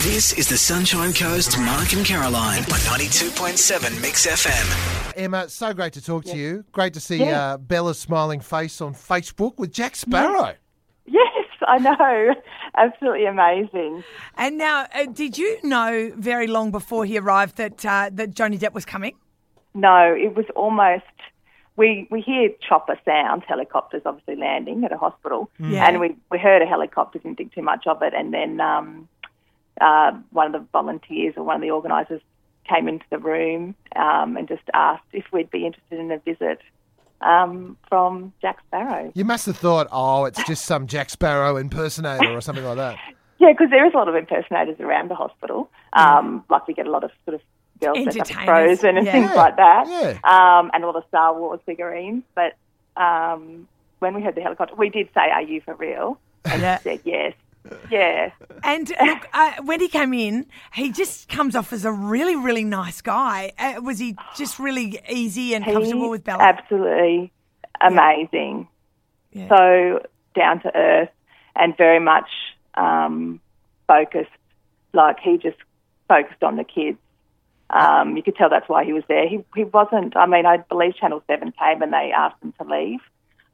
This is the Sunshine Coast Mark and Caroline on 92.7 Mix FM. Emma, so great to talk to you. Great to see Yeah. uh, Bella's smiling face on Facebook with Jack Sparrow. Yes, I know. Absolutely amazing. And now, uh, did you know very long before he arrived that uh, that Johnny Depp was coming? No, it was almost. We, we hear chopper sounds, helicopters obviously landing at a hospital, Yeah. and we, we heard a helicopter, didn't think too much of it, and then um, uh, one of the volunteers or one of the organisers came into the room um, and just asked if we'd be interested in a visit um, from Jack Sparrow. You must have thought, oh, it's just some Jack Sparrow impersonator or something like that. Yeah, because there is a lot of impersonators around the hospital. Um, like we get a lot of sort of girls dressed up as Entertainers, Frozen and yeah. things like that, Yeah. um, and a lot of Star Wars figurines. But um, when we heard the helicopter, we did say, "Are you for real?" And Yeah. he said yes. Yeah, And look, uh, when he came in, he just comes off as a really, really nice guy. Uh, was he just really easy and comfortable with Bella? Absolutely amazing. Yeah. So down to earth and very much um, focused. Like he just focused on the kids. Um, you could tell that's why he was there. He he wasn't. I mean, I believe Channel Seven came and they asked him to leave.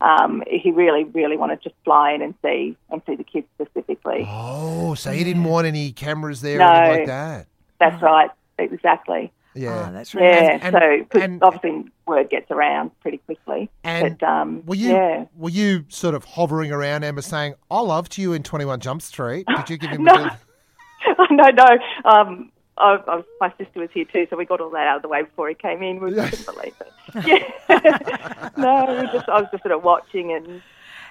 Um, he really, really wanted to fly in and see and see the kids specifically. Oh, so he didn't want any cameras there No. or anything like that. That's right, exactly. Yeah. Oh, that's right. Yeah. nice. And- so 'cause and- obviously word gets around pretty quickly. And but um, were you yeah. were you sort of hovering around Emma saying, I loved you in 21 Jump Street? Did you give him No. a no, no. Um, I, I was, my sister was here too, so we got all that out of the way before he came in. We couldn't believe it. Yeah. no, we just I was just sort of watching, and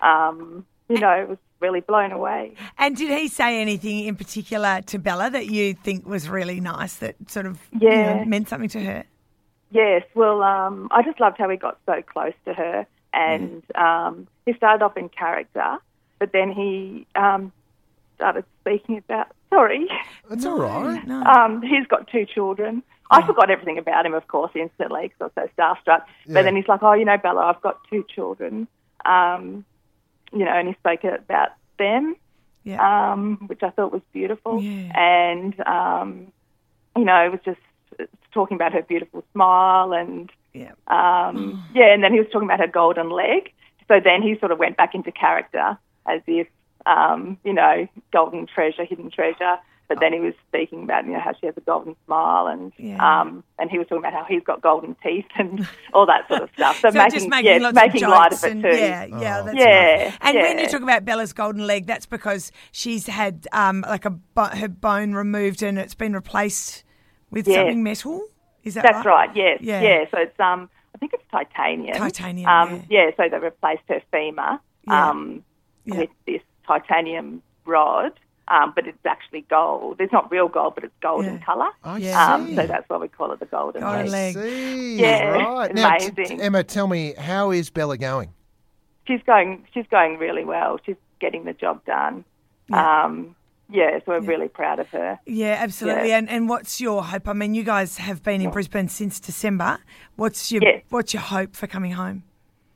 um, you know, it was really blown away. And did he say anything in particular to Bella that you think was really nice that sort of you know, Yeah. meant something to her? Yes, well, um, I just loved how he got so close to her, and um, he started off in character, but then he um, started speaking about. Sorry, That's all right. No. um, he's got two children. I forgot everything about him, of course, instantly because I was so starstruck. Yeah. But then he's like, "Oh, you know, Bella, I've got two children." Um, you know, and he spoke about them, yeah. um, which I thought was beautiful. Yeah. And um, you know, it was just talking about her beautiful smile and yeah. um, yeah, and then he was talking about her golden leg. So then he sort of went back into character as if, um, you know, golden treasure, hidden treasure. But then he was speaking about, you know, how she has a golden smile and Yeah. um, and he was talking about how he's got golden teeth and all that sort of stuff. So, So making, just making yeah, lots making of light jokes of it and too. yeah, yeah, that's Yeah, nice. And when you talk about Bella's golden leg, that's because she's had um, like a her bone removed and it's been replaced with Yes. something metal. Is that That's right? right. Yes. Yeah. Yeah. So it's um, I think it's titanium. Titanium, Um, yeah. So they replaced her femur Yeah. um, Yeah. with this titanium rod, um, but it's actually gold. It's not real gold, but it's gold in colour. I Yeah. Um, so that's why we call it the golden, Golden leg. leg. see. Yeah, right. Now, t- amazing. t- Emma, tell me, how is Bella going? She's going. She's going really well. She's getting the job done. Yeah. Um, yeah. So we're really proud of her. Yeah, absolutely. Yeah. And and what's your hope? I mean, you guys have been in Brisbane since December. What's your Yes. what's your hope for coming home?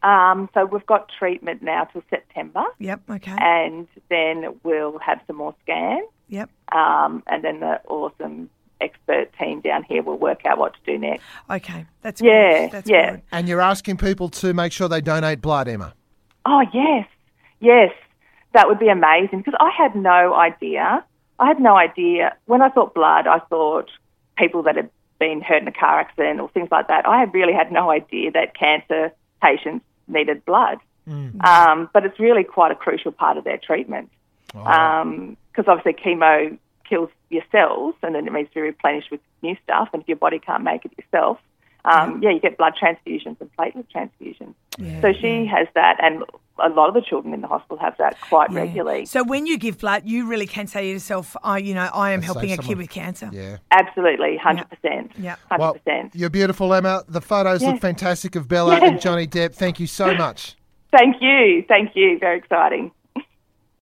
Um, so we've got treatment now till September, Yep. Okay. and then we'll have some more scans. yep. um, and then the awesome expert team down here will work out what to do next. Okay. That's Yeah, Good. That's yeah. good. And you're asking people to make sure they donate blood, Emma. Oh yes, yes, that would be amazing because I had no idea. I had no idea when I thought blood. I thought people that had been hurt in a car accident or things like that. I really had no idea that cancer patients needed blood. Um, but it's really quite a crucial part of their treatment. because obviously chemo kills your cells and then it needs to be replenished with new stuff. And if your body can't make it yourself, um, yeah, you get blood transfusions and platelet transfusions. so she has that, and a lot of the children in the hospital have that quite Yeah. regularly. So when you give blood, you really can say to yourself, "I, you know, I am Let's helping save a kid with cancer." Yeah. Absolutely, hundred percent. Yeah. hundred Well, percent. you're beautiful, Emma. The photos Yeah. look fantastic of Bella Yeah. and Johnny Depp. Thank you so much. Thank you, thank you. Very exciting.